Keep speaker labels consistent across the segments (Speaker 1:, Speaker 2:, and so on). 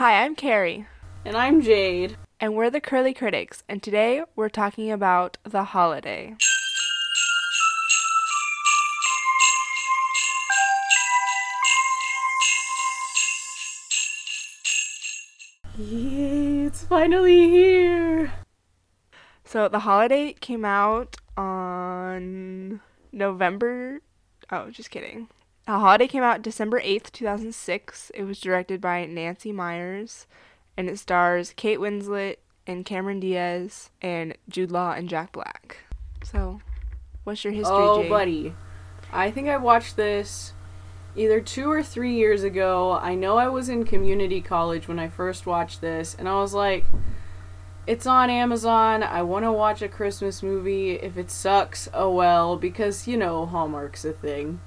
Speaker 1: Hi, I'm Carrie,
Speaker 2: And I'm Jade.
Speaker 1: and we're the Curly Critics, and today we're talking about The Holiday.
Speaker 2: Yay, it's finally here.
Speaker 1: So, The Holiday came out on November. Oh, just kidding. The Holiday came out December 8th, 2006. It was directed by Nancy Meyers, and it stars Kate Winslet and Cameron Diaz and Jude Law and Jack Black. So, what's your history,
Speaker 2: oh,
Speaker 1: Jade?
Speaker 2: buddy. I think I watched this either two or three years ago. I know I was in community college when I first watched this, and I was like, it's on Amazon. I want to watch a Christmas movie. If it sucks, oh well, because, you know, Hallmark's a thing.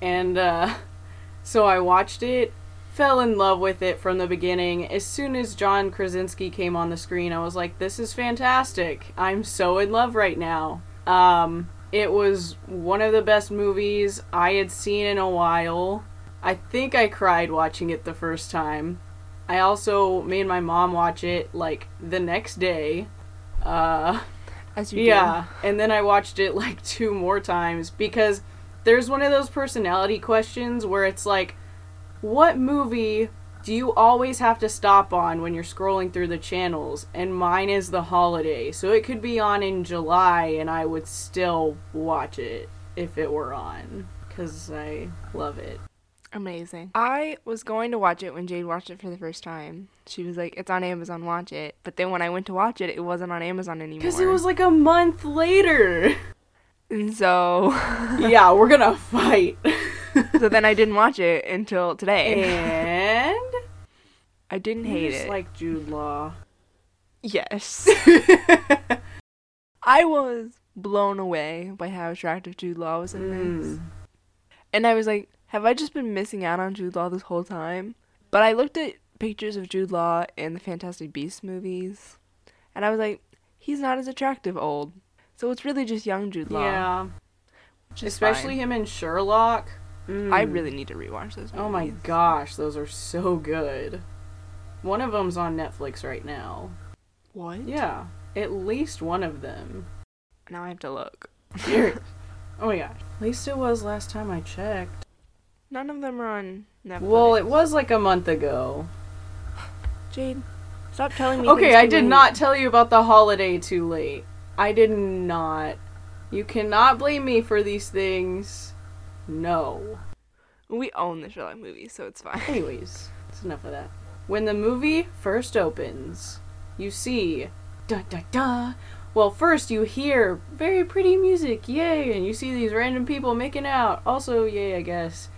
Speaker 2: And, uh, so I watched it, fell in love with it from the beginning. As soon as John Krasinski came on the screen, I was like, this is fantastic. I'm so in love right now. Um, it was one of the best movies I had seen in a while. I think I cried watching it the first time. I also made my mom watch it like the next day. Uh,
Speaker 1: As you
Speaker 2: yeah, and then I watched it like two more times because there's one of those personality questions where it's like, what movie do you always have to stop on when you're scrolling through the channels? And mine is The Holiday. So it could be on in July and I would still watch it if it were on because I love it.
Speaker 1: Amazing. I was going to watch it when Jade watched it for the first time. She was like, it's on Amazon, watch it. But then when I went to watch it, it wasn't on Amazon anymore.
Speaker 2: Because it was like a month later.
Speaker 1: And so,
Speaker 2: yeah, we're gonna fight.
Speaker 1: so then I didn't watch it until today.
Speaker 2: and
Speaker 1: I didn't
Speaker 2: you
Speaker 1: hate
Speaker 2: just
Speaker 1: it.
Speaker 2: like Jude Law.
Speaker 1: yes. I was blown away by how attractive Jude Law was in this.
Speaker 2: Mm.
Speaker 1: And I was like, have I just been missing out on Jude Law this whole time? But I looked at pictures of Jude Law in the Fantastic Beasts movies, and I was like, he's not as attractive old. So it's really just young Jude Law.
Speaker 2: Yeah, especially
Speaker 1: fine.
Speaker 2: him in Sherlock. Mm.
Speaker 1: I really need to rewatch those movies.
Speaker 2: Oh my gosh, those are so good. One of them's on Netflix right now.
Speaker 1: What?
Speaker 2: Yeah, at least one of them.
Speaker 1: Now I have to look.
Speaker 2: Oh my gosh. At least it was last time I checked.
Speaker 1: None of them are on Netflix.
Speaker 2: Well, it was like a month ago.
Speaker 1: Jade, stop telling me.
Speaker 2: Okay, I did
Speaker 1: late.
Speaker 2: not tell you about the holiday too late. I did not. You cannot blame me for these things. No.
Speaker 1: We own the Sherlock movies, so it's fine.
Speaker 2: Anyways, it's enough of that. When the movie first opens, you see da da da. Well, first you hear very pretty music, yay, and you see these random people making out, also yay, I guess.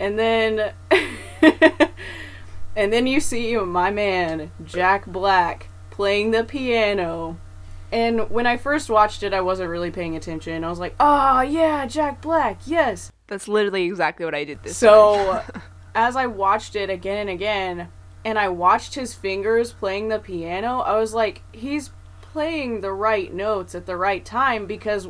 Speaker 2: And then and then you see my man, Jack Black, playing the piano. And when I first watched it, I wasn't really paying attention. I was like, "Oh, yeah, Jack Black. Yes."
Speaker 1: That's literally exactly what I did this
Speaker 2: So, as I watched it again and again, and I watched his fingers playing the piano, I was like, he's playing the right notes at the right time because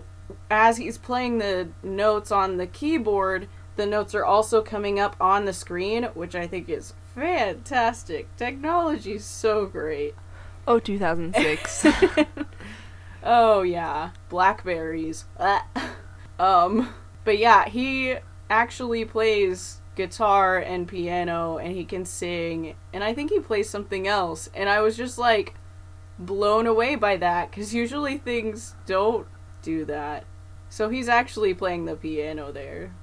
Speaker 2: as he's playing the notes on the keyboard, the notes are also coming up on the screen, which I think is fantastic. Technology's so great.
Speaker 1: oh, 2006.
Speaker 2: Oh yeah, blackberries. Um, but yeah, he actually plays guitar and piano, and he can sing, and I think he plays something else. And I was just like blown away by that because usually things don't do that. So he's actually playing the piano there.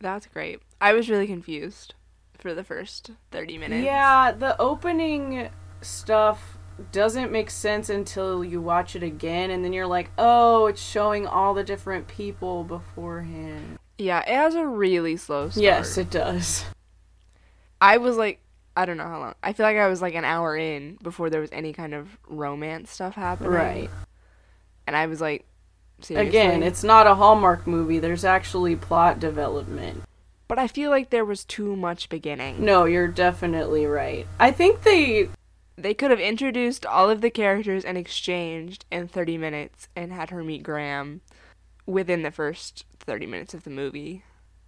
Speaker 1: That's great. I was really confused for the first 30 minutes.
Speaker 2: Yeah, the opening stuff doesn't make sense until you watch it again and then you're like, "Oh, it's showing all the different people beforehand."
Speaker 1: Yeah, it has a really slow start.
Speaker 2: Yes, it does.
Speaker 1: I was like, I don't know how long. I feel like I was like an hour in before there was any kind of romance stuff happening.
Speaker 2: Right.
Speaker 1: And I was like, seriously?
Speaker 2: Again, it's not a Hallmark movie. There's actually plot development.
Speaker 1: But I feel like there was too much beginning.
Speaker 2: No, you're definitely right. I think they
Speaker 1: They could have introduced all of the characters and exchanged in 30 minutes and had her meet Graham within the first 30 minutes of the movie.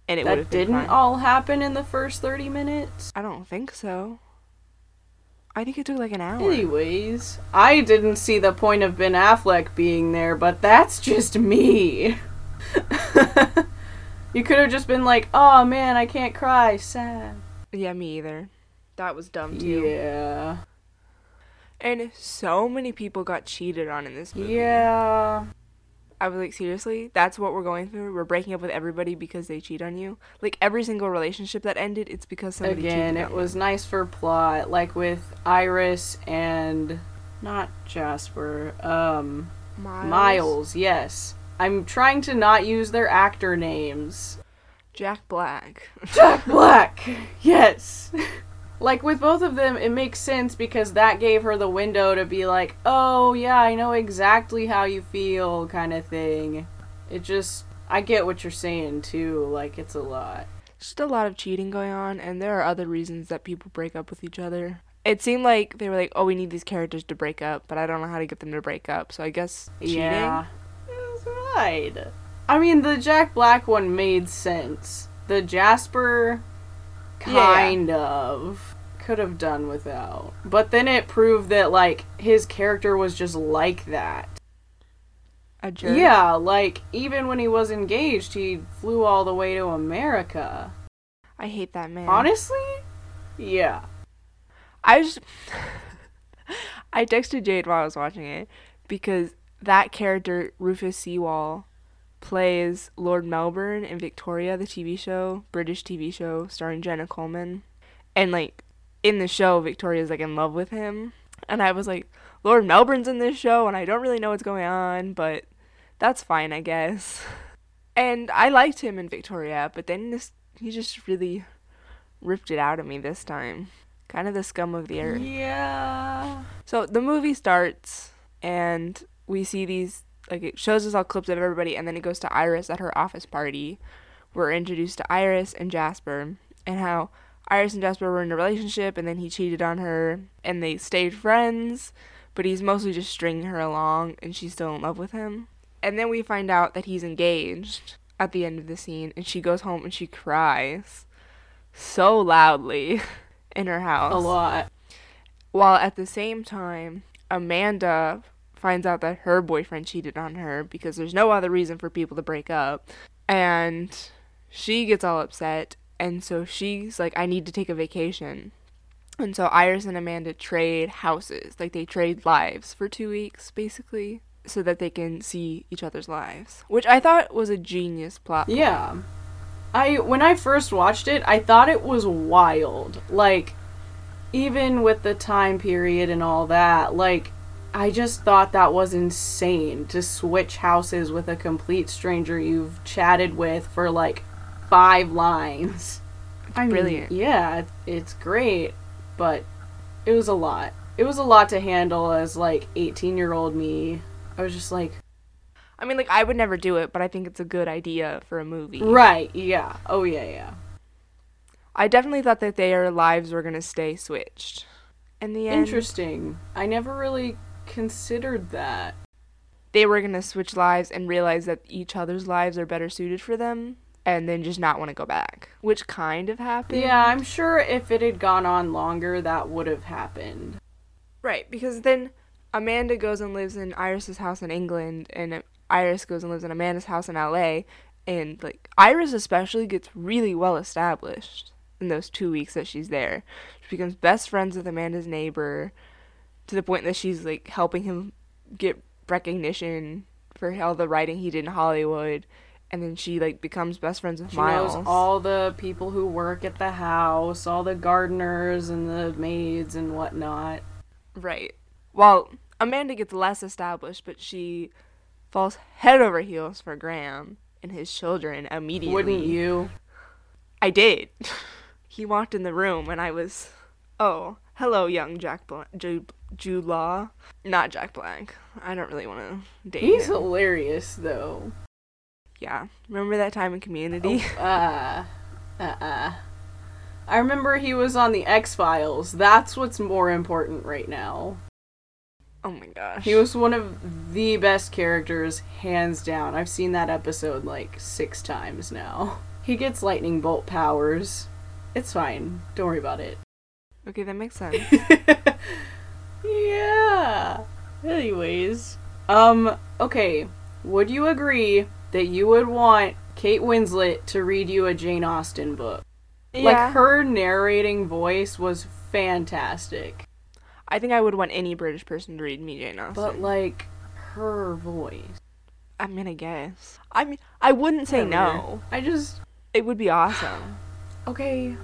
Speaker 1: And it would have been
Speaker 2: didn't all happen in the first 30 minutes.
Speaker 1: I don't think so. I think it took like an hour.
Speaker 2: Anyways, I didn't see the point of Ben Affleck being there, but that's just me. you could have just been like, "Oh man, I can't cry, sad."
Speaker 1: Yeah, me either. That was dumb too.
Speaker 2: Yeah.
Speaker 1: And so many people got cheated on in this movie.
Speaker 2: Yeah.
Speaker 1: I was like, seriously? That's what we're going through? We're breaking up with everybody because they cheat on you? Like, every single relationship that ended, it's because somebody
Speaker 2: Again,
Speaker 1: cheated
Speaker 2: it was nice for plot, like with Iris and not Jasper, um.
Speaker 1: Miles.
Speaker 2: Miles, yes. I'm trying to not use their actor names.
Speaker 1: Jack Black.
Speaker 2: Jack Black. Yes. Like with both of them, it makes sense because that gave her the window to be like, "Oh, yeah, I know exactly how you feel," kind of thing. It just I get what you're saying too. Like it's a lot.
Speaker 1: Just a lot of cheating going on, and there are other reasons that people break up with each other. It seemed like they were like, oh, we need these characters to break up, but I don't know how to get them to break up, so I guess cheating?
Speaker 2: Yeah. That's right. I mean, the Jack Black one made sense. The Jasper
Speaker 1: Yeah, yeah.
Speaker 2: kind of could have done without. But then it proved that like his character was just like that.
Speaker 1: A jerk.
Speaker 2: Yeah, like even when he was engaged, he flew all the way to America.
Speaker 1: I hate that man.
Speaker 2: Honestly? Yeah.
Speaker 1: I just I texted Jade while I was watching it because that character Rufus Sewell plays Lord Melbourne in Victoria, the TV show, British TV show starring Jenna Coleman, and like in the show, Victoria's like in love with him, and I was like, Lord Melbourne's in this show, and I don't really know what's going on, but that's fine, I guess. And I liked him in Victoria, but then this he just really ripped it out of me this time. Kind of the scum of the earth.
Speaker 2: Yeah.
Speaker 1: So the movie starts and we see these like it shows us all clips of everybody and then it goes to Iris at her office party. We're introduced to Iris and Jasper and how Iris and Jasper were in a relationship and then he cheated on her and they stayed friends, but he's mostly just stringing her along and she's still in love with him. And then we find out that he's engaged at the end of the scene and she goes home and she cries so loudly in her house
Speaker 2: A lot.
Speaker 1: while at the same time Amanda finds out that her boyfriend cheated on her because there's no other reason for people to break up and she gets all upset and so she's like I need to take a vacation. And so Iris and Amanda trade houses, like they trade lives for 2 weeks basically so that they can see each other's lives, which I thought was a genius plot.
Speaker 2: Yeah. I when I first watched it, I thought it was wild. Like even with the time period and all that, like I just thought that was insane to switch houses with a complete stranger you've chatted with for like five lines. I mean,
Speaker 1: brilliant.
Speaker 2: yeah, it's great, but it was a lot. It was a lot to handle as like 18-year-old me. I was just like,
Speaker 1: I mean like I would never do it, but I think it's a good idea for a movie.
Speaker 2: right, yeah. Oh yeah, yeah.
Speaker 1: I definitely thought that their lives were gonna stay switched. In the end,
Speaker 2: Interesting. I never really considered that.
Speaker 1: they were gonna switch lives and realize that each other's lives are better suited for them, and then just not want to go back, which kind of happened.
Speaker 2: Yeah, I'm sure if it had gone on longer, that would have happened.
Speaker 1: right. Because then Amanda goes and lives in Iris's house in England, and Iris goes and lives in Amanda's house in L.A. And like Iris especially gets really well established in those two weeks that she's there. She becomes best friends with Amanda's neighbor to the point that she's like helping him get recognition for all the writing he did in Hollywood. And then she like becomes best friends with
Speaker 2: She
Speaker 1: Miles.
Speaker 2: knows all the people who work at the house, all the gardeners and the maids and whatnot.
Speaker 1: Right. Well, Amanda gets less established, but she falls head over heels for Graham and his children immediately.
Speaker 2: Wouldn't you?
Speaker 1: I did. he walked in the room and I was, oh, hello, young Jack Bla- Jude, Jude Law. Not Jack Black. I don't really want to date him.
Speaker 2: He's
Speaker 1: him.
Speaker 2: hilarious, though.
Speaker 1: yeah. Remember that time in Community?
Speaker 2: Uh, uh-uh. I remember he was on the X Files. That's what's more important right now.
Speaker 1: Oh my gosh.
Speaker 2: He was one of the best characters, hands down. I've seen that episode like six times now. He gets lightning bolt powers. It's fine. Don't worry about it.
Speaker 1: Okay, that makes sense.
Speaker 2: yeah. Anyways, um, okay. Would you agree that you would want Kate Winslet to read you a Jane Austen book? Yeah. Like her narrating voice was fantastic.
Speaker 1: I think I would want any British person to read me Jane Austen.
Speaker 2: But like her voice.
Speaker 1: I'm gonna guess. I mean, I wouldn't say no.
Speaker 2: I just
Speaker 1: It would be awesome.
Speaker 2: okay.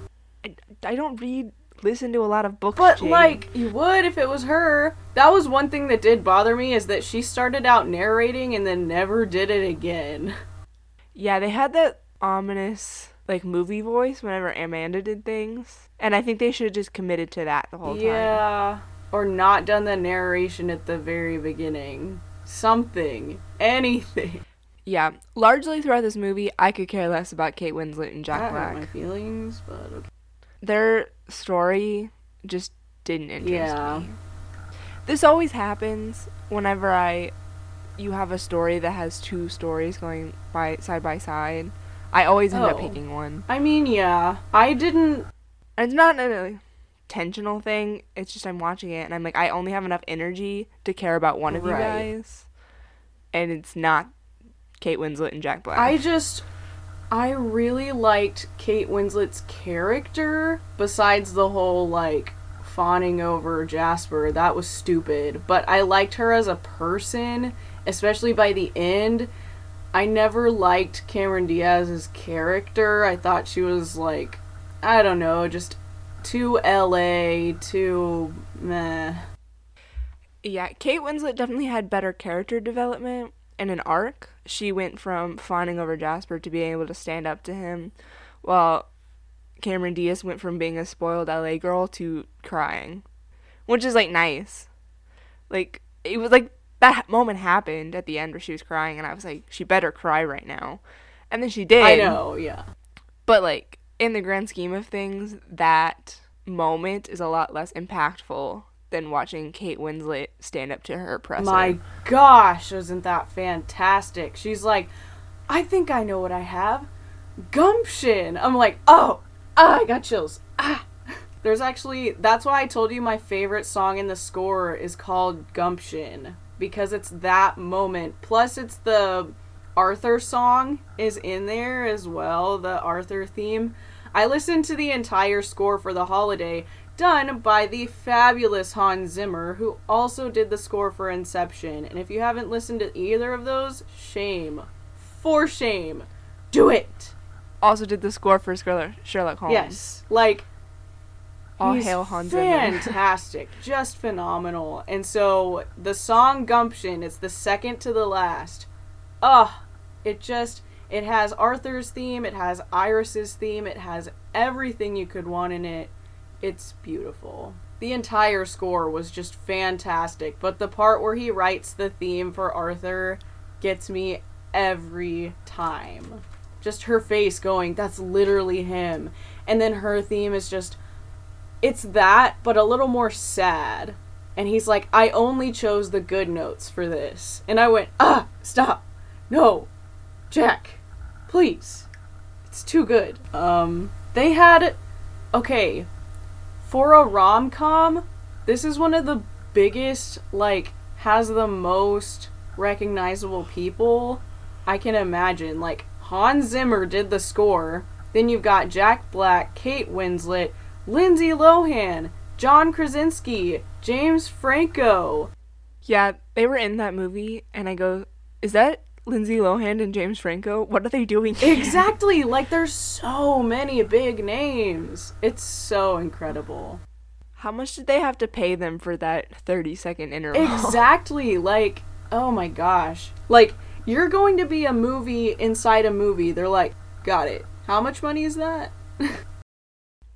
Speaker 1: I, I don't read, listen to a lot of books.
Speaker 2: But
Speaker 1: Jane.
Speaker 2: like you would if it was her. That was one thing that did bother me is that she started out narrating and then never did it again.
Speaker 1: yeah, they had that ominous like movie voice whenever Amanda did things, and I think they should have just committed to that the whole time.
Speaker 2: Yeah. Or not done the narration at the very beginning. Something. Anything.
Speaker 1: Yeah, largely throughout this movie, I could care less about Kate Winslet and Jack
Speaker 2: I hurt my feelings, but okay.
Speaker 1: Their story just didn't interest
Speaker 2: Yeah.
Speaker 1: me. This always happens whenever I you have a story that has two stories going by side by side. I always end up
Speaker 2: Oh.
Speaker 1: picking one.
Speaker 2: I mean, yeah. I didn't
Speaker 1: it's not an intentional thing. It's just I'm watching it and I'm like I only have enough energy to care about one of you guys. And it's not Kate Winslet and Jack Black.
Speaker 2: I just I really liked Kate Winslet's character besides the whole like fawning over Jasper. That was stupid, but I liked her as a person, especially by the end. I never liked Cameron Diaz's character. I thought she was like I don't know, just too LA, too meh.
Speaker 1: Yeah, Kate Winslet definitely had better character development and an arc. She went from fawning over Jasper to being able to stand up to him, while Cameron Diaz went from being a spoiled LA girl to crying, which is like nice. Like it was like that moment happened at the end where she was crying, and I was like, she better cry right now, and then she did.
Speaker 2: I know, yeah.
Speaker 1: But like in the grand scheme of things, that moment is a lot less impactful than watching Kate Winslet stand up to her oppressor.
Speaker 2: My gosh, isn't that fantastic? She's like, I think I know what I have. Gumption. I'm like, oh, ah, I got chills. Ah. There's actually, that's why I told you my favorite song in the score is called Gumption. Because it's that moment. Plus, it's the Arthur song is in there as well, the Arthur theme. I listened to the entire score for the holiday, done by the fabulous Hans Zimmer, who also did the score for Inception. And if you haven't listened to either of those, shame. For shame. Do it.
Speaker 1: also did the score for Sherlock, Sherlock Holmes.
Speaker 2: Yes. Like,
Speaker 1: All hail Hans Zimmer.
Speaker 2: fantastic. just phenomenal. And so the song Gumption, it's the second to the last. Ugh. It just it has Arthur's theme, it has Iris's theme, it has everything you could want in it. It's beautiful. The entire score was just fantastic, but the part where he writes the theme for Arthur gets me every time. Just her face going, that's literally him. And then her theme is just it's that, but a little more sad. And he's like, I only chose the good notes for this. And I went, ah, stop. No. Jack, please. It's too good. Um, they had, okay, for a rom com, this is one of the biggest, like, has the most recognizable people I can imagine. Like, Hans Zimmer did the score. Then you've got Jack Black, Kate Winslet, Lindsay Lohan, John Krasinski, James Franco.
Speaker 1: Yeah, they were in that movie, and I go, "Is that Lindsay Lohan and James Franco? What are they doing?" here?"
Speaker 2: Exactly. like there's so many big names. It's so incredible.
Speaker 1: How much did they have to pay them for that thirty-second interval?
Speaker 2: Exactly. Like, oh my gosh. Like, you're going to be a movie inside a movie. They're like, got it. How much money is that?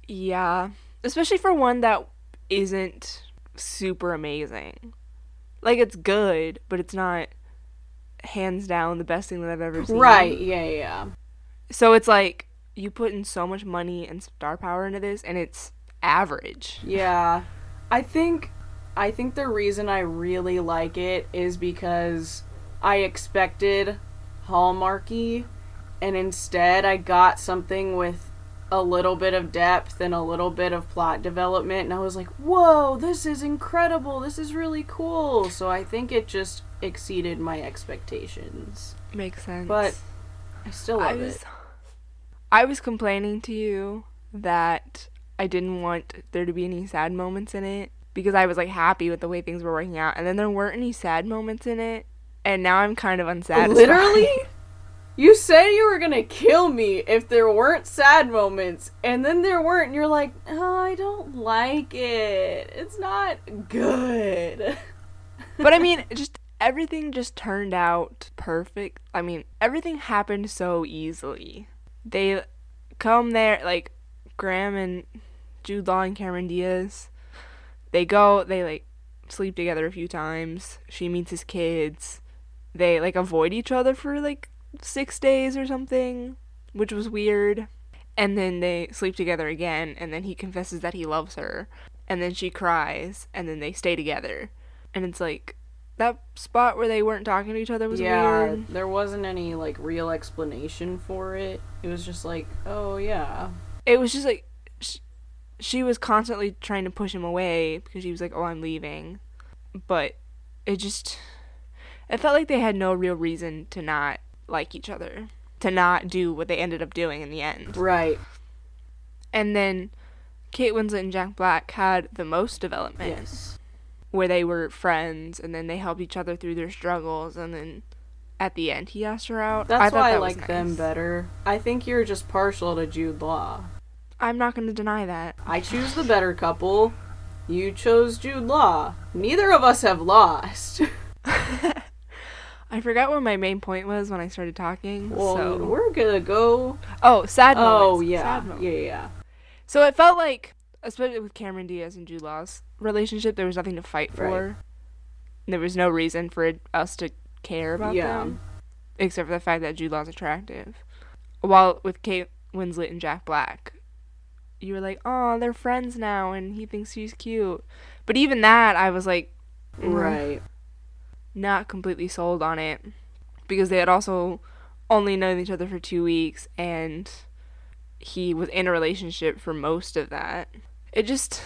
Speaker 1: yeah, especially for one that isn't super amazing. Like it's good, but it's not hands down the best thing that I've ever seen.
Speaker 2: Right. Yeah, yeah.
Speaker 1: So it's like you put in so much money and star power into this, and it's average.
Speaker 2: Yeah. I think I think the reason I really like it is because I expected Hallmarky and instead I got something with a little bit of depth and a little bit of plot development and I was like, "Whoa, this is incredible. This is really cool." So I think it just exceeded my expectations.
Speaker 1: Makes sense.
Speaker 2: But I still love
Speaker 1: I was
Speaker 2: it.
Speaker 1: I was complaining to you that I didn't want there to be any sad moments in it because I was like happy with the way things were working out and then there weren't any sad moments in it and now I'm kind of unsatisfied.
Speaker 2: Literally? You said you were gonna kill me if there weren't sad moments, and then there weren't, and you're like, oh, I don't like it. It's not good.
Speaker 1: but I mean, just everything just turned out perfect. I mean, everything happened so easily. They come there like Graham and Jude Law and Cameron Diaz. They go, they like sleep together a few times. She meets his kids. They like avoid each other for like 6 days or something, which was weird. And then they sleep together again and then he confesses that he loves her. And then she cries and then they stay together. And it's like that spot where they weren't talking to each other was
Speaker 2: yeah,
Speaker 1: weird.
Speaker 2: there wasn't any like real explanation for it. It was just like, oh yeah,
Speaker 1: It was just like sh- she was constantly trying to push him away because she was like, "Oh, I'm leaving," but it just it felt like they had no real reason to not like each other, to not do what they ended up doing in the end.
Speaker 2: right.
Speaker 1: And then Kate Winslet and Jack Black had the most development.
Speaker 2: Yes.
Speaker 1: where they were friends and then they helped each other through their struggles and then at the end he asked her out.
Speaker 2: That's
Speaker 1: thought
Speaker 2: why I
Speaker 1: that was
Speaker 2: like them better. I think you're just partial to Jude Law.
Speaker 1: I'm not going to deny that.
Speaker 2: I choose the better couple. You chose Jude Law. Neither of us have lost.
Speaker 1: I forgot what my main point was when I started talking.
Speaker 2: Well,
Speaker 1: so
Speaker 2: we're gonna go.
Speaker 1: oh, sad moments.
Speaker 2: Oh yeah,
Speaker 1: Sad moments.
Speaker 2: yeah, yeah.
Speaker 1: So it felt like, especially with Cameron Diaz and Jude Law's relationship, there was nothing to fight for.
Speaker 2: Right.
Speaker 1: There was no reason for us to care about
Speaker 2: Yeah.
Speaker 1: them, except for the fact that Jude Law's attractive. While with Kate Winslet and Jack Black, you were like, "Oh, they're friends now, and he thinks she's cute." But even that, I was like, mm,
Speaker 2: Right.
Speaker 1: Not completely sold on it because they had also only known each other for two weeks and he was in a relationship for most of that. It just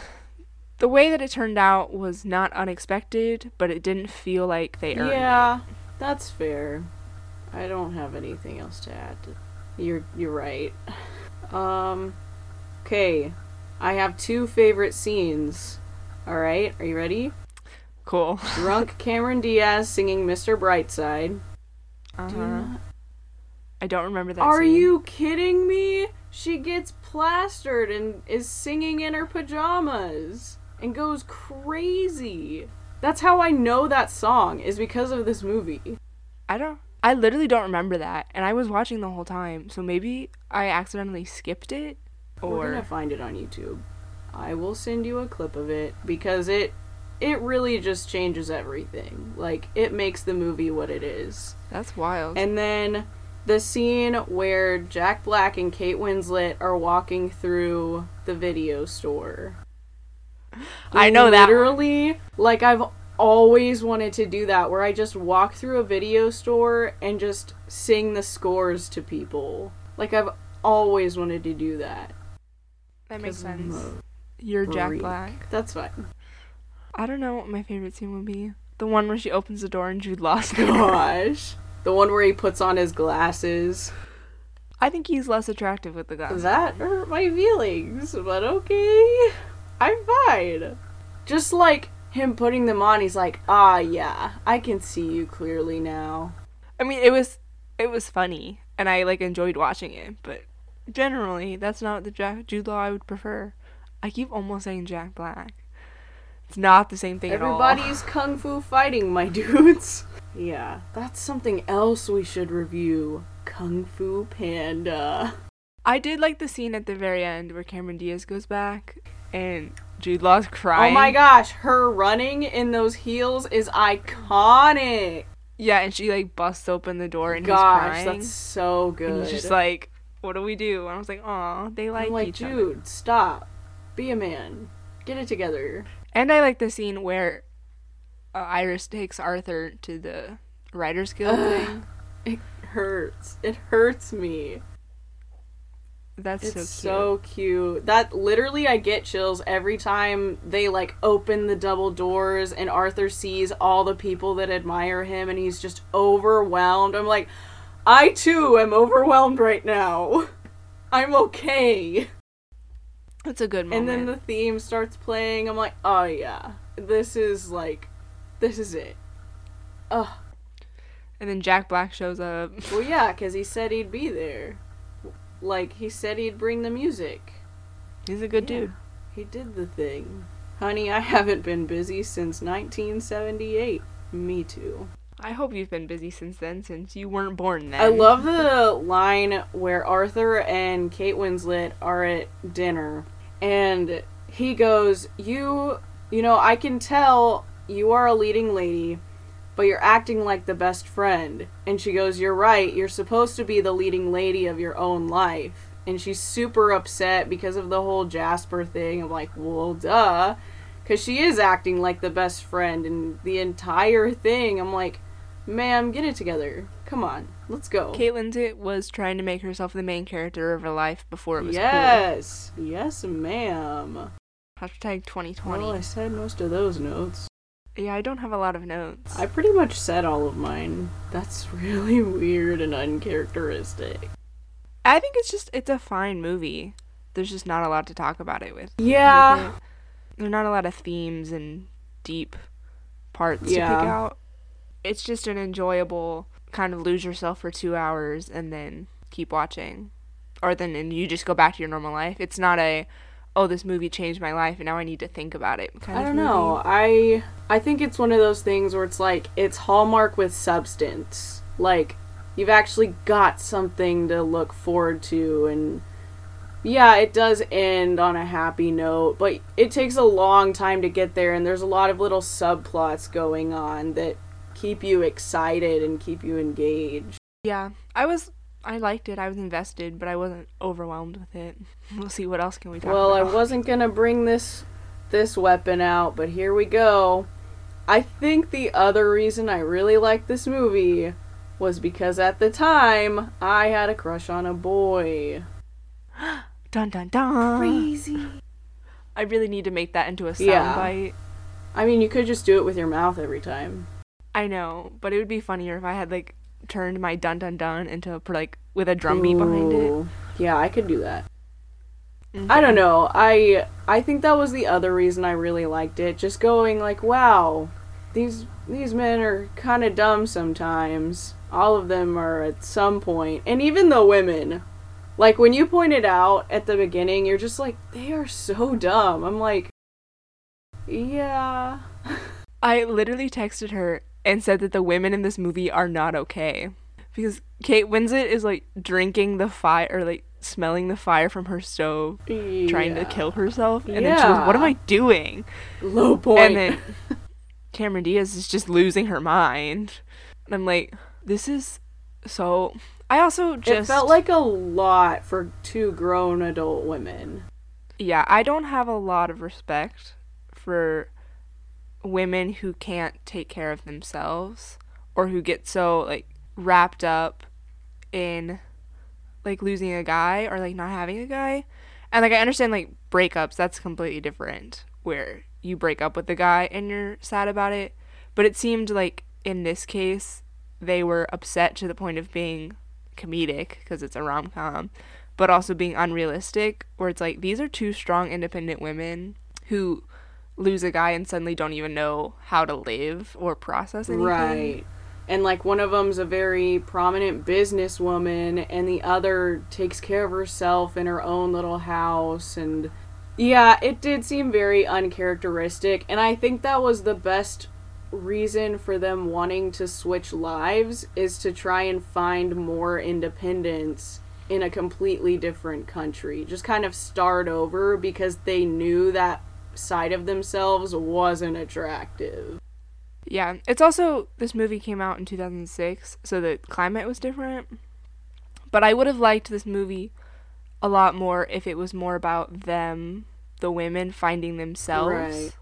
Speaker 1: the way that it turned out was not unexpected, but it didn't feel like they earned
Speaker 2: Yeah, that's fair. I don't have anything else to add. You're you're right. Um, okay, I have two favorite scenes. All right, are you ready?
Speaker 1: Cool.
Speaker 2: Drunk Cameron Diaz singing "Mr. Brightside."
Speaker 1: Uh-huh.
Speaker 2: not-
Speaker 1: I don't remember that.
Speaker 2: Are
Speaker 1: scene.
Speaker 2: you kidding me? She gets plastered and is singing in her pajamas and goes crazy. That's how I know that song is because of this movie.
Speaker 1: I don't. I literally don't remember that, and I was watching the whole time. So maybe I accidentally skipped it, or
Speaker 2: We're
Speaker 1: or
Speaker 2: gonna find it on YouTube. I will send you a clip of it because it it really just changes everything. Like it makes the movie what it is.
Speaker 1: that's wild.
Speaker 2: And then the scene where Jack Black and Kate Winslet are walking through the video store.
Speaker 1: I know that.
Speaker 2: Literally, like I've always wanted to do that where I just walk through a video store and just sing the scores to people. Like I've always wanted to do that.
Speaker 1: That makes sense. You're Jack. Black.
Speaker 2: That's fine.
Speaker 1: I don't know what my favorite scene would be. The one where she opens the door and Jude Law's
Speaker 2: Gosh. The one where he puts on his glasses.
Speaker 1: I think he's less attractive with the glasses.
Speaker 2: That hurt my feelings, but okay. I'm fine. Just like him putting them on, he's like, ah, yeah, I can see you clearly now.
Speaker 1: I mean, it was it was funny, and I like enjoyed watching it. But generally, that's not the Jack Jude Law I would prefer. I keep almost saying Jack Black. It's not the same thing at all.
Speaker 2: Everybody's kung fu fighting, my dudes. Yeah, that's something else we should review. Kung Fu Panda.
Speaker 1: I did like the scene at the very end where Cameron Diaz goes back and Jude Law's crying.
Speaker 2: Oh my gosh, her running in those heels is iconic.
Speaker 1: Yeah, and she like busts open the door and
Speaker 2: Gosh,
Speaker 1: he's crying.
Speaker 2: that's so good.
Speaker 1: And he's just like, "What do we do?" And I was like, "Aw, they like,
Speaker 2: I'm like,
Speaker 1: each other."
Speaker 2: dude, stop. Be a man. Get it together.
Speaker 1: And I like the scene where uh, Iris takes Arthur to the Writers Guild
Speaker 2: Ugh.
Speaker 1: thing.
Speaker 2: It hurts. It hurts me.
Speaker 1: That's
Speaker 2: It's
Speaker 1: so cute.
Speaker 2: so cute. That literally I get chills every time they like open the double doors and Arthur sees all the people that admire him and he's just overwhelmed. I'm like, I too am overwhelmed right now. I'm okay.
Speaker 1: It's a good moment.
Speaker 2: And then the theme starts playing. I'm like, oh yeah. This is like this is it. Ugh.
Speaker 1: and then Jack Black shows up.
Speaker 2: Well yeah, cuz he said he'd be there. Like he said he'd bring the music.
Speaker 1: He's a good
Speaker 2: Yeah.
Speaker 1: dude.
Speaker 2: He did the thing. Honey, I haven't been busy since 1978. Me too.
Speaker 1: I hope you've been busy since then, since you weren't born then.
Speaker 2: I love the line where Arthur and Kate Winslet are at dinner and he goes, "You, you know, I can tell you are a leading lady, but you're acting like the best friend." And she goes, "You're right. You're supposed to be the leading lady of your own life." And she's super upset because of the whole Jasper thing. I'm like, "Well, duh." Cuz she is acting like the best friend and the entire thing. I'm like, "Ma'am, get it together. Come on. Let's go."
Speaker 1: Kate Winslet was trying to make herself the main character of her life before it was
Speaker 2: yes. Yes, ma'am.
Speaker 1: Hashtag 2020.
Speaker 2: Well, I said most of those notes.
Speaker 1: yeah, I don't have a lot of notes.
Speaker 2: I pretty much said all of mine. That's really weird and uncharacteristic.
Speaker 1: I think it's just it's a fine movie. There's just not a lot to talk about it with.
Speaker 2: Yeah.
Speaker 1: with it. There are not a lot of themes and deep parts to pick out. It's just an enjoyable kind of lose yourself for two hours and then keep watching. Or then and you just go back to your normal life. It's not a oh this movie changed my life and now I need to think about it kind
Speaker 2: I don't know. I I think it's one of those things where it's like it's Hallmark with substance. Like you've actually got something to look forward to and yeah, it does end on a happy note, but it takes a long time to get there and there's a lot of little subplots going on that keep you excited and keep you engaged.
Speaker 1: Yeah. I was I liked it. I was invested, but I wasn't overwhelmed with it. We'll see what else can we talk
Speaker 2: Well, I wasn't gonna bring this this weapon out, but here we go. I think the other reason I really liked this movie was because at the time I had a crush on a boy.
Speaker 1: Dun dun dun.
Speaker 2: Crazy.
Speaker 1: I really need to make that into a soundbite. Yeah.
Speaker 2: I mean, you could just do it with your mouth every time.
Speaker 1: I know, but it would be funnier if I had like turned my dun dun dun into a, like with a drum beat behind it.
Speaker 2: Yeah, I could do that. Mm-hmm.
Speaker 1: I
Speaker 2: don't know. I I think that was the other reason I really liked it. Just going like, wow, these these men are kind of dumb sometimes. All of them are at some point, and even the women. Like when you pointed out at the beginning, you're just like, they are so dumb. I'm like, yeah.
Speaker 1: I literally texted her and said that the women in this movie are not okay because Kate Winslet is like drinking the fire or like smelling the fire from her stove, trying to kill herself, and then she goes, "What am I doing?"
Speaker 2: Low point.
Speaker 1: And then Cameron Diaz is just losing her mind. And I'm like, this is so. I also just
Speaker 2: it felt like a lot for two grown adult women.
Speaker 1: yeah, I don't have a lot of respect for women who can't take care of themselves or who get so like wrapped up in like losing a guy or like not having a guy. And like I understand like breakups, that's completely different where you break up with the guy and you're sad about it. But it seemed like in this case they were upset to the point of being comedic because it's a rom-com, but also being unrealistic where it's like these are two strong independent women who lose a guy and suddenly don't even know how to live or process anything.
Speaker 2: Right. And like one of them's a very prominent businesswoman, and the other takes care of herself in her own little house. And yeah, it did seem very uncharacteristic. And I think that was the best reason for them wanting to switch lives is to try and find more independence in a completely different country. Just kind of start over because they knew that side of themselves wasn't attractive.
Speaker 1: Yeah, it's also this movie came out in 2006, so the climate was different. But I would have liked this movie a lot more if it was more about them, the women finding themselves.
Speaker 2: Right.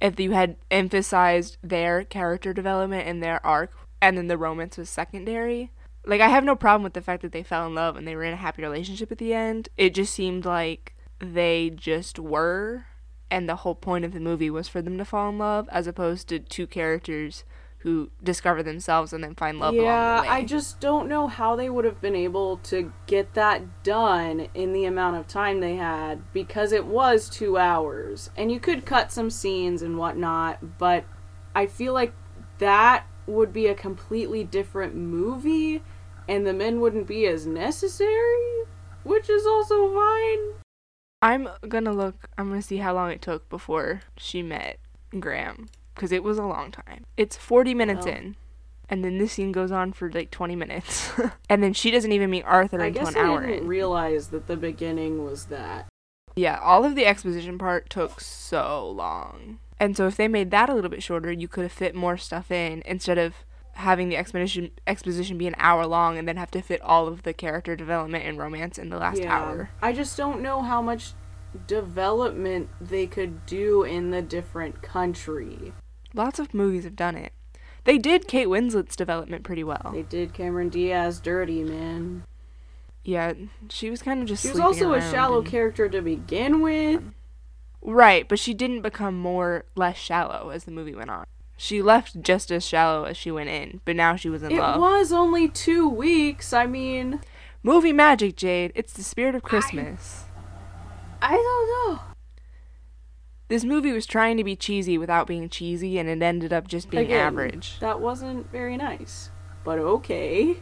Speaker 1: If you had emphasized their character development and their arc and then the romance was secondary. like I have no problem with the fact that they fell in love and they were in a happy relationship at the end. It just seemed like they just were and the whole point of the movie was for them to fall in love as opposed to two characters who discover themselves and then find love
Speaker 2: yeah,
Speaker 1: along the way.
Speaker 2: I just don't know how they would have been able to get that done in the amount of time they had because it was two hours. And you could cut some scenes and whatnot, but I feel like that would be a completely different movie and the men wouldn't be as necessary, which is also fine.
Speaker 1: I'm gonna look. I'm gonna see how long it took before she met Graham because it was a long time. It's 40 minutes in, and then this scene goes on for like 20 minutes, and then she doesn't even meet Arthur
Speaker 2: I
Speaker 1: until
Speaker 2: guess
Speaker 1: an
Speaker 2: I
Speaker 1: hour
Speaker 2: didn't
Speaker 1: in.
Speaker 2: realize that the beginning was that.
Speaker 1: yeah, all of the exposition part took so long, and so if they made that a little bit shorter, you could have fit more stuff in instead of having the exposition exposition be an hour long and then have to fit all of the character development and romance in the last hour.
Speaker 2: I just don't know how much development they could do in the different country.
Speaker 1: Lots of movies have done it. They did Kate Winslet's development pretty well.
Speaker 2: They did Cameron Diaz dirty, man.
Speaker 1: Yeah, she was kind of just.
Speaker 2: She was also a shallow
Speaker 1: and-
Speaker 2: character to begin with.
Speaker 1: Right, but she didn't become more less shallow as the movie went on. She left just as shallow as she went in, but now she was in
Speaker 2: It
Speaker 1: love.
Speaker 2: It was only two weeks. I mean,
Speaker 1: Movie magic, Jade. It's the spirit of Christmas.
Speaker 2: I don't know.
Speaker 1: This movie was trying to be cheesy without being cheesy, and it ended up just being
Speaker 2: Again,
Speaker 1: average.
Speaker 2: That wasn't very nice. But okay.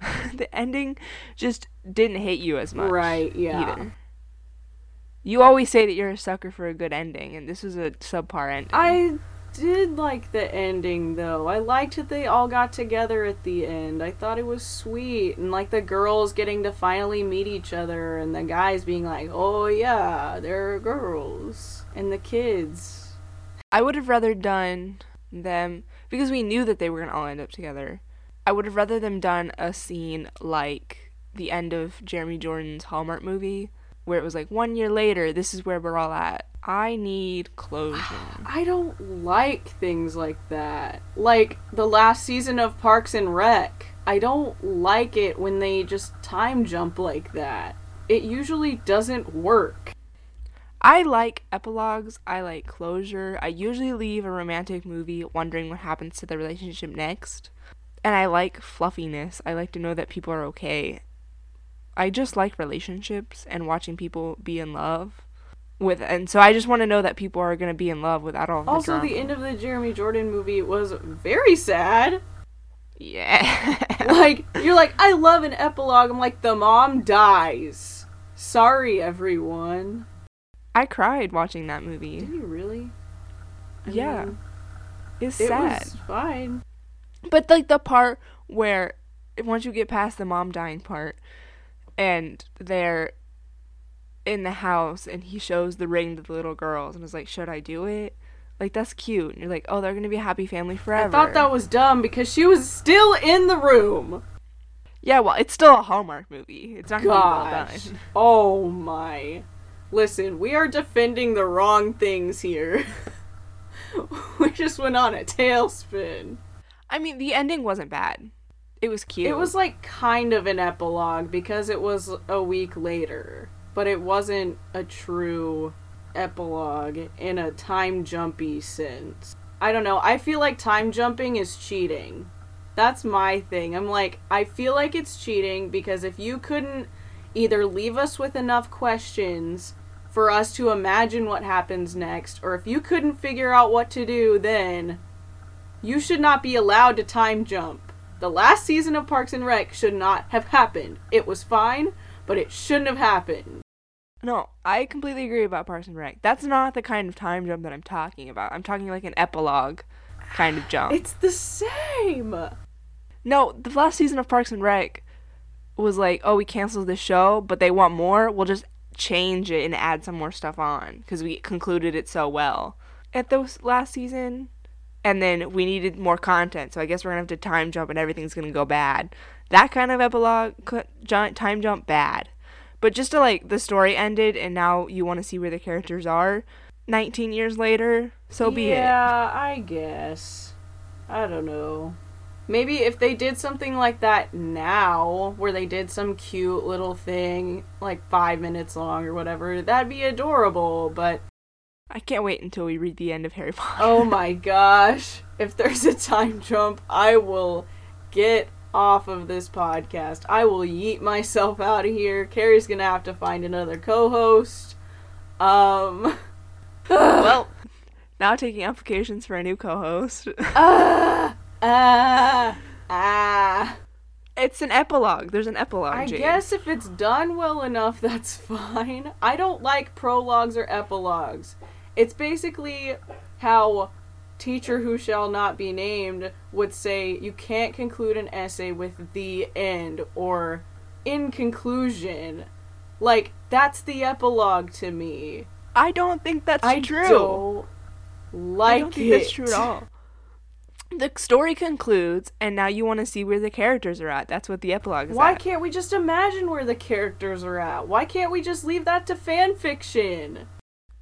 Speaker 1: the ending just didn't hit you as much.
Speaker 2: Right, yeah.
Speaker 1: Either. You always say that you're a sucker for a good ending, and this was a subpar ending.
Speaker 2: I did like the ending though. I liked that they all got together at the end. I thought it was sweet and like the girls getting to finally meet each other and the guys being like, "Oh yeah, they're girls." And the kids.
Speaker 1: I would have rather done them because we knew that they were gonna all end up together. I would have rather them done a scene like the end of Jeremy Jordan's Hallmark movie, where it was like one year later, this is where we're all at. I need closure.
Speaker 2: I don't like things like that. Like the last season of Parks and Rec. I don't like it when they just time jump like that. It usually doesn't work.
Speaker 1: I like epilogues. I like closure. I usually leave a romantic movie wondering what happens to the relationship next. And I like fluffiness. I like to know that people are okay. I just like relationships and watching people be in love with and so I just want to know that people are going to be in love without all the
Speaker 2: Also,
Speaker 1: drama.
Speaker 2: the end of the Jeremy Jordan movie was very sad.
Speaker 1: Yeah.
Speaker 2: like you're like I love an epilogue. I'm like the mom dies. Sorry everyone.
Speaker 1: I cried watching that movie.
Speaker 2: Did you really? I
Speaker 1: Yeah.
Speaker 2: mean,
Speaker 1: It's
Speaker 2: it
Speaker 1: sad.
Speaker 2: was fine.
Speaker 1: But like the part where once you get past the mom dying part and they're in the house and he shows the ring to the little girls and is like, Should I do it? Like that's cute. And you're like, Oh, they're gonna be a happy family forever.
Speaker 2: I thought that was dumb because she was still in the room.
Speaker 1: Yeah, well, it's still a Hallmark movie. It's not gonna be well
Speaker 2: Gosh.
Speaker 1: done.
Speaker 2: Oh my. Listen, we are defending the wrong things here. we just went on a tailspin.
Speaker 1: I mean, the ending wasn't bad. It was cute.
Speaker 2: It was like kind of an epilogue because it was a week later, but it wasn't a true epilogue in a time jumpy sense. I don't know. I feel like time jumping is cheating. That's my thing. I'm like, I feel like it's cheating because if you couldn't either leave us with enough questions for us to imagine what happens next, or if you couldn't figure out what to do, then you should not be allowed to time jump. The last season of Parks and Rec should not have happened. It was fine, but it shouldn't have happened.
Speaker 1: No, I completely agree about Parks and Rec. That's not the kind of time jump that I'm talking about. I'm talking like an epilogue kind of jump.
Speaker 2: It's the same.
Speaker 1: No, the last season of Parks and Rec was like, oh, we canceled the show, but they want more. We'll just change it and add some more stuff on because we concluded it so well at those last season. And then we needed more content, so I guess we're gonna have to time jump and everything's gonna go bad. That kind of epilogue, time jump, bad. But just to like the story ended and now you want to see where the characters are 19 years later, so be it.
Speaker 2: Yeah, I guess. I don't know. Maybe if they did something like that now, where they did some cute little thing, like five minutes long or whatever, that'd be adorable, but
Speaker 1: I can't wait until we read the end of Harry Potter.
Speaker 2: oh my gosh. If there's a time jump, I will get off of this podcast. I will yeet myself out of here. Carrie's gonna have to find another co host. Um.
Speaker 1: well, now taking applications for a new co-host.
Speaker 2: ah, ah, ah.
Speaker 1: it's an epilogue. There's an epilogue.
Speaker 2: I
Speaker 1: Jade.
Speaker 2: guess if it's done well enough, that's fine. I don't like prologues or epilogues. It's basically how Teacher Who Shall Not Be Named would say you can't conclude an essay with the end or in conclusion. Like, that's the epilogue to me.
Speaker 1: I don't think that's
Speaker 2: I
Speaker 1: true.
Speaker 2: don't like
Speaker 1: I don't think
Speaker 2: it.
Speaker 1: that's true at all. The story concludes, and now you want to see where the characters are at. That's what the epilogue is
Speaker 2: Why
Speaker 1: at.
Speaker 2: can't we just imagine where the characters are at? Why can't we just leave that to fan fiction?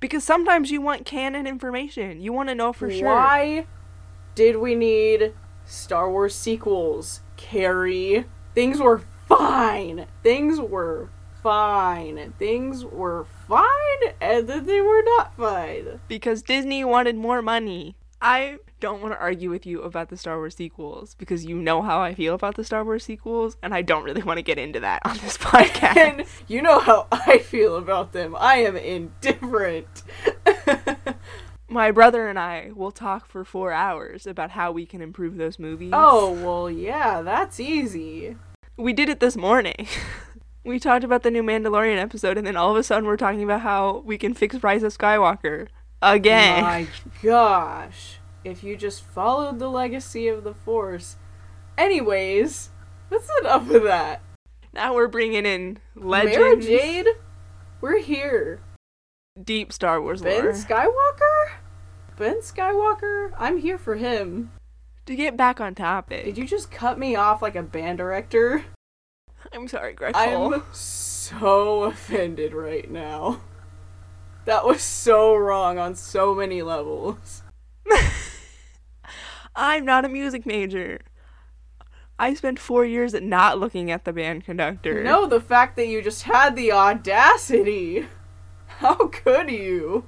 Speaker 1: Because sometimes you want canon information. You want to know for sure.
Speaker 2: Why did we need Star Wars sequels, Carrie? Things were fine. Things were fine. Things were fine, and then they were not fine.
Speaker 1: Because Disney wanted more money. I don't want to argue with you about the Star Wars sequels because you know how I feel about the Star Wars sequels, and I don't really want to get into that on this podcast.
Speaker 2: And you know how I feel about them. I am indifferent.
Speaker 1: My brother and I will talk for four hours about how we can improve those movies.
Speaker 2: oh, well, yeah, that's easy.
Speaker 1: We did it this morning. we talked about the new Mandalorian episode, and then all of a sudden we're talking about how we can fix Rise of Skywalker again.
Speaker 2: My gosh. If you just followed the legacy of the Force. Anyways, that's enough of that.
Speaker 1: Now we're bringing in legends.
Speaker 2: Mara Jade, we're here.
Speaker 1: deep Star Wars
Speaker 2: Ben
Speaker 1: lore.
Speaker 2: Skywalker? Ben Skywalker? I'm here for him.
Speaker 1: to get back on topic,
Speaker 2: Did you just cut me off like a band director?
Speaker 1: I'm sorry, Greg.
Speaker 2: I'm so offended right now. That was so wrong on so many levels.
Speaker 1: I'm not a music major. I spent four years not looking at the band conductor.
Speaker 2: No, the fact that you just had the audacity. How could you?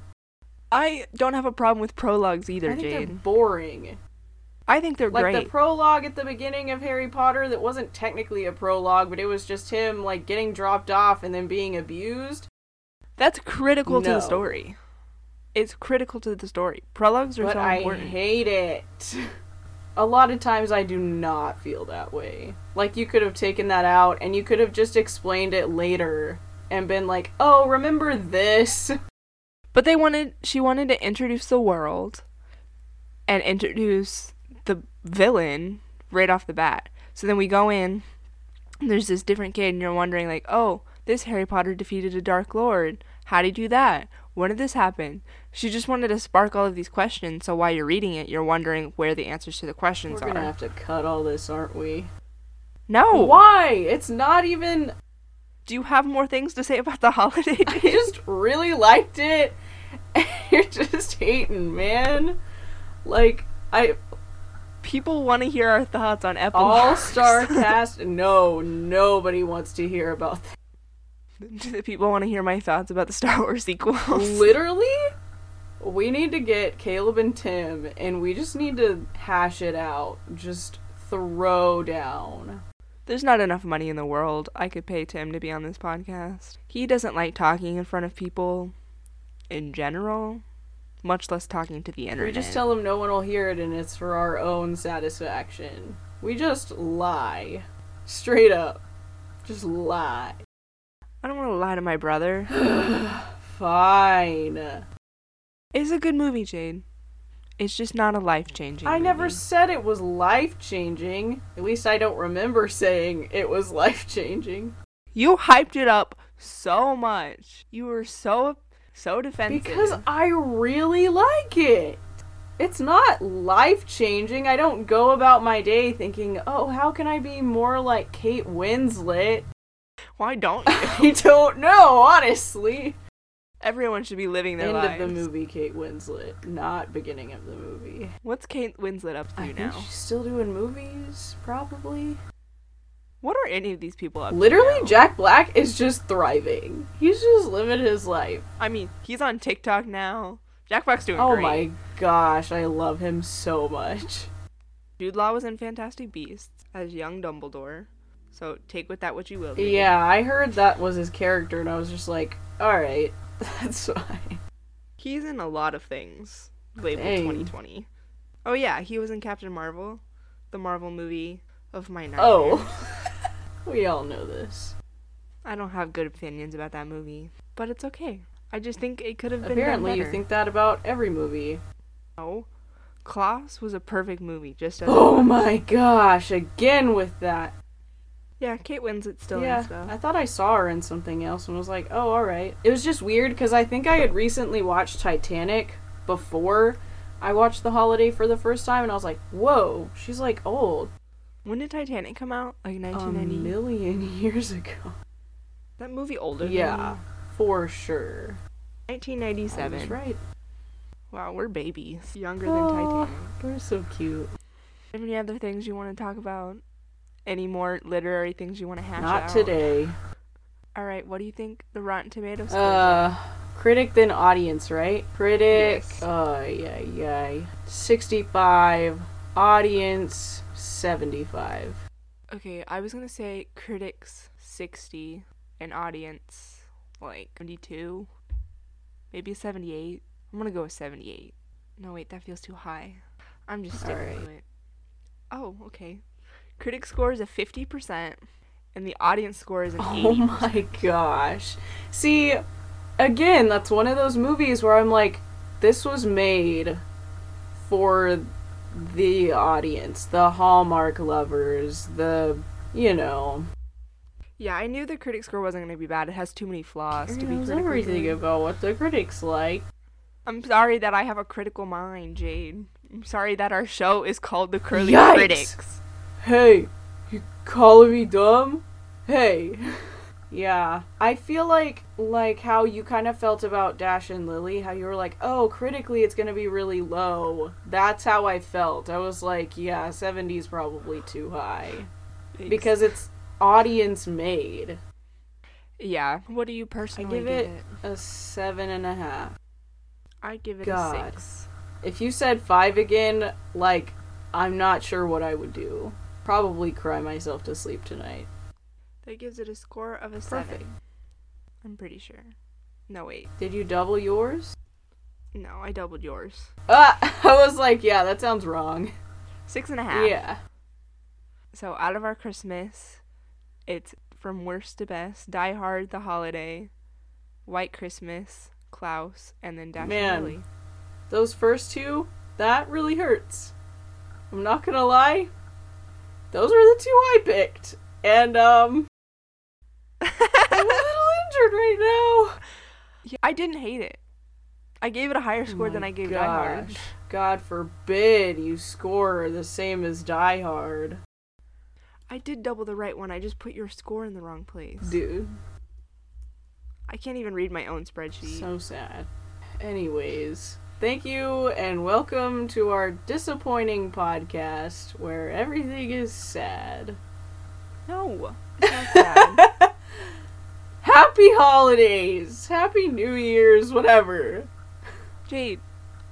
Speaker 1: I don't have a problem with prologues either,
Speaker 2: I think they're boring.
Speaker 1: I think they're
Speaker 2: Like
Speaker 1: great.
Speaker 2: Like the prologue at the beginning of Harry Potter that wasn't technically a prologue, but it was just him like getting dropped off and then being abused.
Speaker 1: That's critical to the story. It's critical to the story. Prologues are
Speaker 2: But
Speaker 1: so important.
Speaker 2: I hate it. A lot of times I do not feel that way. Like you could have taken that out and you could have just explained it later and been like, "Oh, remember this?"
Speaker 1: But they wanted she wanted to introduce the world and introduce the villain right off the bat. So then we go in, and there's this different kid and you're wondering like, "Oh, this Harry Potter defeated a dark lord. How did he do that? When did this happen?" She just wanted to spark all of these questions, so while you're reading it, you're wondering where the answers to the questions are.
Speaker 2: We're going to
Speaker 1: are.
Speaker 2: have to cut all this, aren't we?
Speaker 1: No.
Speaker 2: Why? It's not even
Speaker 1: Do you have more things to say about the holiday?
Speaker 2: I just really liked it. You're just hating, man. Like I
Speaker 1: People want to hear our thoughts on epilogues.
Speaker 2: all star cast. No, nobody wants to hear about that.
Speaker 1: Do the people want to hear my thoughts about the Star Wars sequels?
Speaker 2: Literally, we need to get Caleb and Tim, and we just need to hash it out. Just throw down.
Speaker 1: There's not enough money in the world. I could pay Tim to be on this podcast. He doesn't like talking in front of people in general, much less talking to the internet.
Speaker 2: We just tell him no one will hear it, and it's for our own satisfaction. We just lie, straight up, just lie.
Speaker 1: I don't want to lie to my brother.
Speaker 2: Fine.
Speaker 1: It's a good movie, Jade. It's just not a life changing.
Speaker 2: I never said it was life changing. At least I don't remember saying it was life changing.
Speaker 1: You hyped it up so much. You were so so defensive.
Speaker 2: Because I really like it. It's not life changing. I don't go about my day thinking, oh, how can I be more like Kate Winslet?
Speaker 1: Why don't you?
Speaker 2: I don't know, honestly.
Speaker 1: Everyone should be living their
Speaker 2: End
Speaker 1: lives.
Speaker 2: of the movie, Kate Winslet, not beginning of the movie.
Speaker 1: What's Kate Winslet up to
Speaker 2: I
Speaker 1: now?
Speaker 2: think she's still doing movies, probably.
Speaker 1: What are any of these people up to?
Speaker 2: Literally,
Speaker 1: now?
Speaker 2: Jack Black is just thriving. He's just living his life.
Speaker 1: I mean, he's on TikTok now. Jack Black's doing great.
Speaker 2: Oh
Speaker 1: great.
Speaker 2: my gosh, I love him so much.
Speaker 1: Jude Law was in Fantastic Beasts as young Dumbledore. So take with that what you will.
Speaker 2: Yeah, I heard that was his character, and I was just like, alright, that's fine.
Speaker 1: He's in a lot of things labeled
Speaker 2: Dang.
Speaker 1: 2020. Oh yeah, he was in Captain Marvel, the Marvel movie of my nightmares.
Speaker 2: Oh. we all know this.
Speaker 1: I don't have good opinions about that movie, but it's okay. I just think it could have been
Speaker 2: Apparently, you think that about every movie.
Speaker 1: No. Klaus was a perfect movie, just as
Speaker 2: Oh my gosh, again with that.
Speaker 1: Yeah. Kate Winslet's still
Speaker 2: yeah,
Speaker 1: in stuff.
Speaker 2: I thought I saw her in something else and was like, oh, alright. It was just weird because I think I had recently watched Titanic before I watched The Holiday for the first time, and I was like, whoa, she's like old.
Speaker 1: When did Titanic come out? Like 1990?
Speaker 2: A million years ago.
Speaker 1: that movie older.
Speaker 2: Yeah,
Speaker 1: Than
Speaker 2: for sure.
Speaker 1: 1997.
Speaker 2: That's right.
Speaker 1: Wow, we're babies. Younger
Speaker 2: Aw.
Speaker 1: than oh, Titanic.
Speaker 2: We're so cute.
Speaker 1: Any other things you want to talk about? Any more literary things you want to hash out?
Speaker 2: Not today.
Speaker 1: All right. What do you think the Rotten Tomatoes? score
Speaker 2: Uh, critic then audience, right? Critic.
Speaker 1: Yes.
Speaker 2: Uh, yeah, yeah. 65. Audience, 75.
Speaker 1: Okay, I was gonna say critics 60 and audience like 72, maybe 78. I'm gonna go with 78. No, wait, that feels too high. I'm just sticking
Speaker 2: Alright.
Speaker 1: to it. Oh, okay. Critic score is a 50%, and the audience score is an
Speaker 2: Oh
Speaker 1: 80.
Speaker 2: my gosh. See, again, that's one of those movies where I'm like, this was made for the audience, the Hallmark lovers, the, you know,
Speaker 1: Yeah, I knew the critic score wasn't gonna be bad. It has too many flaws to be
Speaker 2: knows everything
Speaker 1: good.
Speaker 2: about what the critics like.
Speaker 1: I'm sorry that I have a critical mind, Jade. I'm sorry that our show is called The Curly
Speaker 2: Yikes.
Speaker 1: Critics.
Speaker 2: Hey, you calling me dumb? Hey. Yeah, I feel like like how you kind of felt about Dash and Lily, how you were like, "Oh, critically it's going to be really low." That's how I felt. I was like, "Yeah, 70's probably too high because it's audience made."
Speaker 1: yeah, what do you
Speaker 2: I
Speaker 1: personally
Speaker 2: give it a seven and a half.
Speaker 1: I give it
Speaker 2: God.
Speaker 1: a six.
Speaker 2: If you said five again, like, I'm not sure what I would do. Probably cry myself to sleep tonight.
Speaker 1: That gives it a score of a seven.
Speaker 2: Perfect.
Speaker 1: I'm pretty sure. No wait,
Speaker 2: Did you double yours?
Speaker 1: no, I doubled yours.
Speaker 2: Ah, I was like, yeah, that sounds wrong.
Speaker 1: Six and a half.
Speaker 2: Yeah.
Speaker 1: So out of our Christmas, it's from worst to best: Die Hard, The Holiday, White Christmas, Klaus, and then Dash
Speaker 2: Man.
Speaker 1: Lily.
Speaker 2: Those first two, that really hurts. I'm not gonna lie. Those are the two I picked. And, um, I'm a little injured right now.
Speaker 1: Yeah, I didn't hate it. I gave it a higher score than
Speaker 2: Oh my
Speaker 1: I gave Die Hard.
Speaker 2: God forbid you score the same as Die Hard.
Speaker 1: I did double the right one. I just put your score in the wrong place.
Speaker 2: Dude,
Speaker 1: I can't even read my own spreadsheet.
Speaker 2: so sad. Anyways, thank you and welcome to our disappointing podcast where everything is sad.
Speaker 1: no, it's not sad.
Speaker 2: Happy holidays! Happy New Year's, whatever.
Speaker 1: Jade,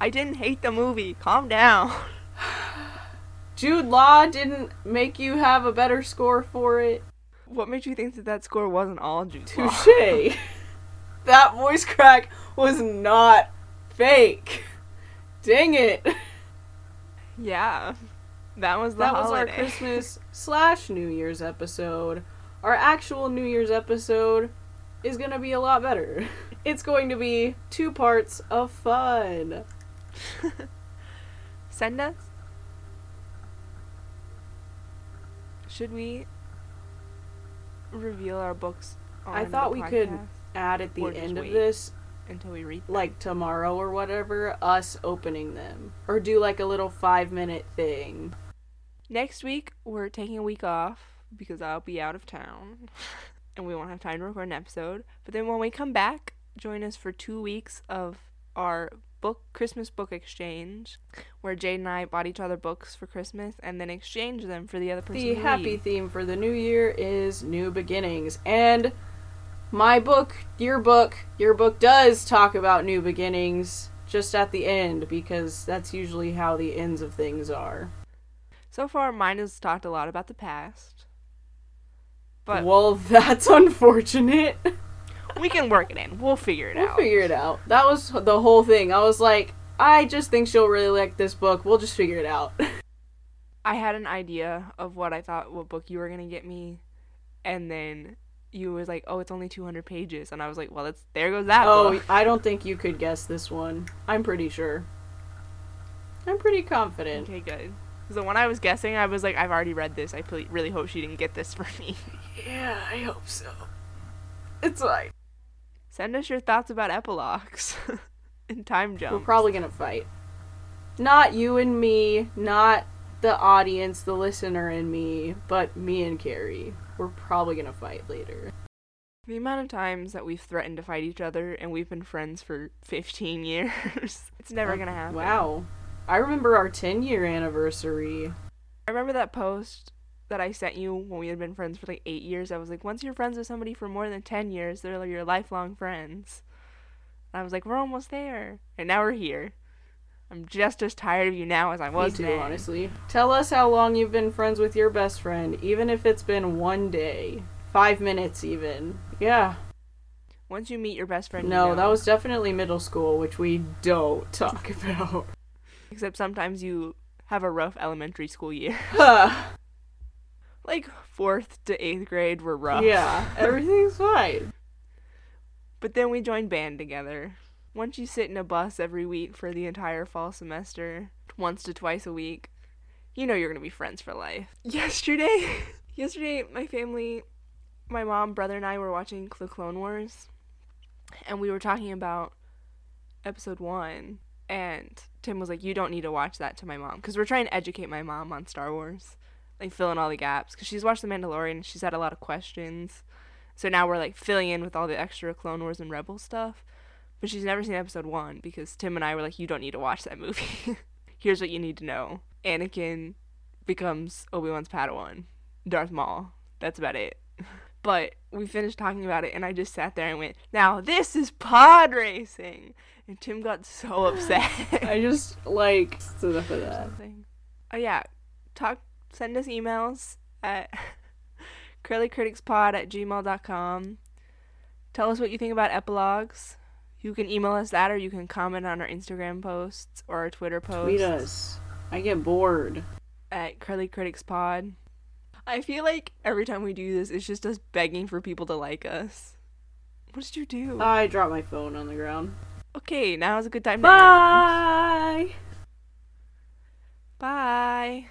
Speaker 1: I didn't hate the movie. Calm down.
Speaker 2: Jude Law didn't make you have a better score for it.
Speaker 1: What made you think that that score wasn't all Jude Law?
Speaker 2: Touche. that voice crack was not fake. Dang it.
Speaker 1: Yeah, that was the
Speaker 2: that was our. Christmas slash New Year's episode. Our actual New Year's episode is gonna be a lot better. It's going to be two parts of fun.
Speaker 1: Send us. Should we reveal our books? On
Speaker 2: I thought we could add at the
Speaker 1: Or
Speaker 2: end of this,
Speaker 1: until we read. them?
Speaker 2: like tomorrow or whatever, us opening them. Or do like a little five minute thing.
Speaker 1: Next week we're taking a week off because I'll be out of town, and we won't have time to record an episode. But then when we come back, join us for two weeks of our book Christmas book exchange, where Jade and I bought each other books for Christmas and then exchanged them for the other person.
Speaker 2: The happy
Speaker 1: read.
Speaker 2: theme for the new year is new beginnings. And my book, your book, your book does talk about new beginnings just at the end because that's usually how the ends of things are.
Speaker 1: So far, mine has talked a lot about the past, but
Speaker 2: well, that's unfortunate.
Speaker 1: we can work it in. We'll figure it out.
Speaker 2: We'll figure it out. That was the whole thing. I was like, I just think she'll really like this book. We'll just figure it out.
Speaker 1: I had an idea of what I thought what book you were gonna get me, and then you was like, "Oh, it's only 200 pages," and I was like, "Well, it's there goes that
Speaker 2: oh,
Speaker 1: book."
Speaker 2: I don't think you could guess this one. I'm pretty sure. I'm pretty confident.
Speaker 1: Okay, good. 'Cause the one I was guessing, I was like, "I've already read this. I ple- really hope she didn't get this for me."
Speaker 2: Yeah, I hope so. It's like
Speaker 1: Send us your thoughts about epilogues and time
Speaker 2: jumps.
Speaker 1: We're
Speaker 2: probably gonna fight. Not you and me, not the audience, the listener and me, but me and Carrie. We're probably gonna fight later.
Speaker 1: the amount of times that we've threatened to fight each other and we've been friends for 15 years, it's never gonna happen.
Speaker 2: Wow. I remember our 10 year anniversary.
Speaker 1: I remember that post that I sent you when we had been friends for like eight years. I was like, once you're friends with somebody for more than 10 years, they're like your lifelong friends. And I was like, we're almost there. And now we're here. I'm just as tired of you now as I was
Speaker 2: Me too,
Speaker 1: then.
Speaker 2: honestly. Tell us how long you've been friends with your best friend, even if it's been one day. Five minutes, even. Yeah.
Speaker 1: Once you meet your best friend, you
Speaker 2: No,
Speaker 1: know.
Speaker 2: that was definitely middle school, which we don't talk about.
Speaker 1: Except sometimes you have a rough elementary school year. like fourth to eighth grade were rough.
Speaker 2: yeah, everything's fine.
Speaker 1: But then we joined band together. Once you sit in a bus every week for the entire fall semester, once to twice a week, you know you're going to be friends for life. Yesterday, yesterday my family, my mom, brother and I were watching The Clone Wars and we were talking about episode 1 and Tim was like you don't need to watch that to my mom cuz we're trying to educate my mom on Star Wars, like fill in all the gaps cuz she's watched The Mandalorian and she's had a lot of questions. So now we're like filling in with all the extra Clone Wars and Rebel stuff. But she's never seen episode one because Tim and I were like, you don't need to watch that movie. Here's what you need to know Anakin becomes Obi Wan's Padawan, Darth Maul. That's about it. But we finished talking about it, and I just sat there and went, now this is pod racing. And Tim got so upset.
Speaker 2: I just, like, enough of that.
Speaker 1: something. Oh yeah, talk. Send us emails at curlycriticspod at gmail.com. Tell us what you think about epilogues. You can email us that, or you can comment on our Instagram posts or our Twitter posts
Speaker 2: Tweet us. I get bored.
Speaker 1: at Curly Critics Pod. I feel like every time we do this, it's just us begging for people to like us. What did you do?
Speaker 2: I dropped my phone on the ground.
Speaker 1: okay, now is a good time to end.
Speaker 2: Bye!
Speaker 1: Bye.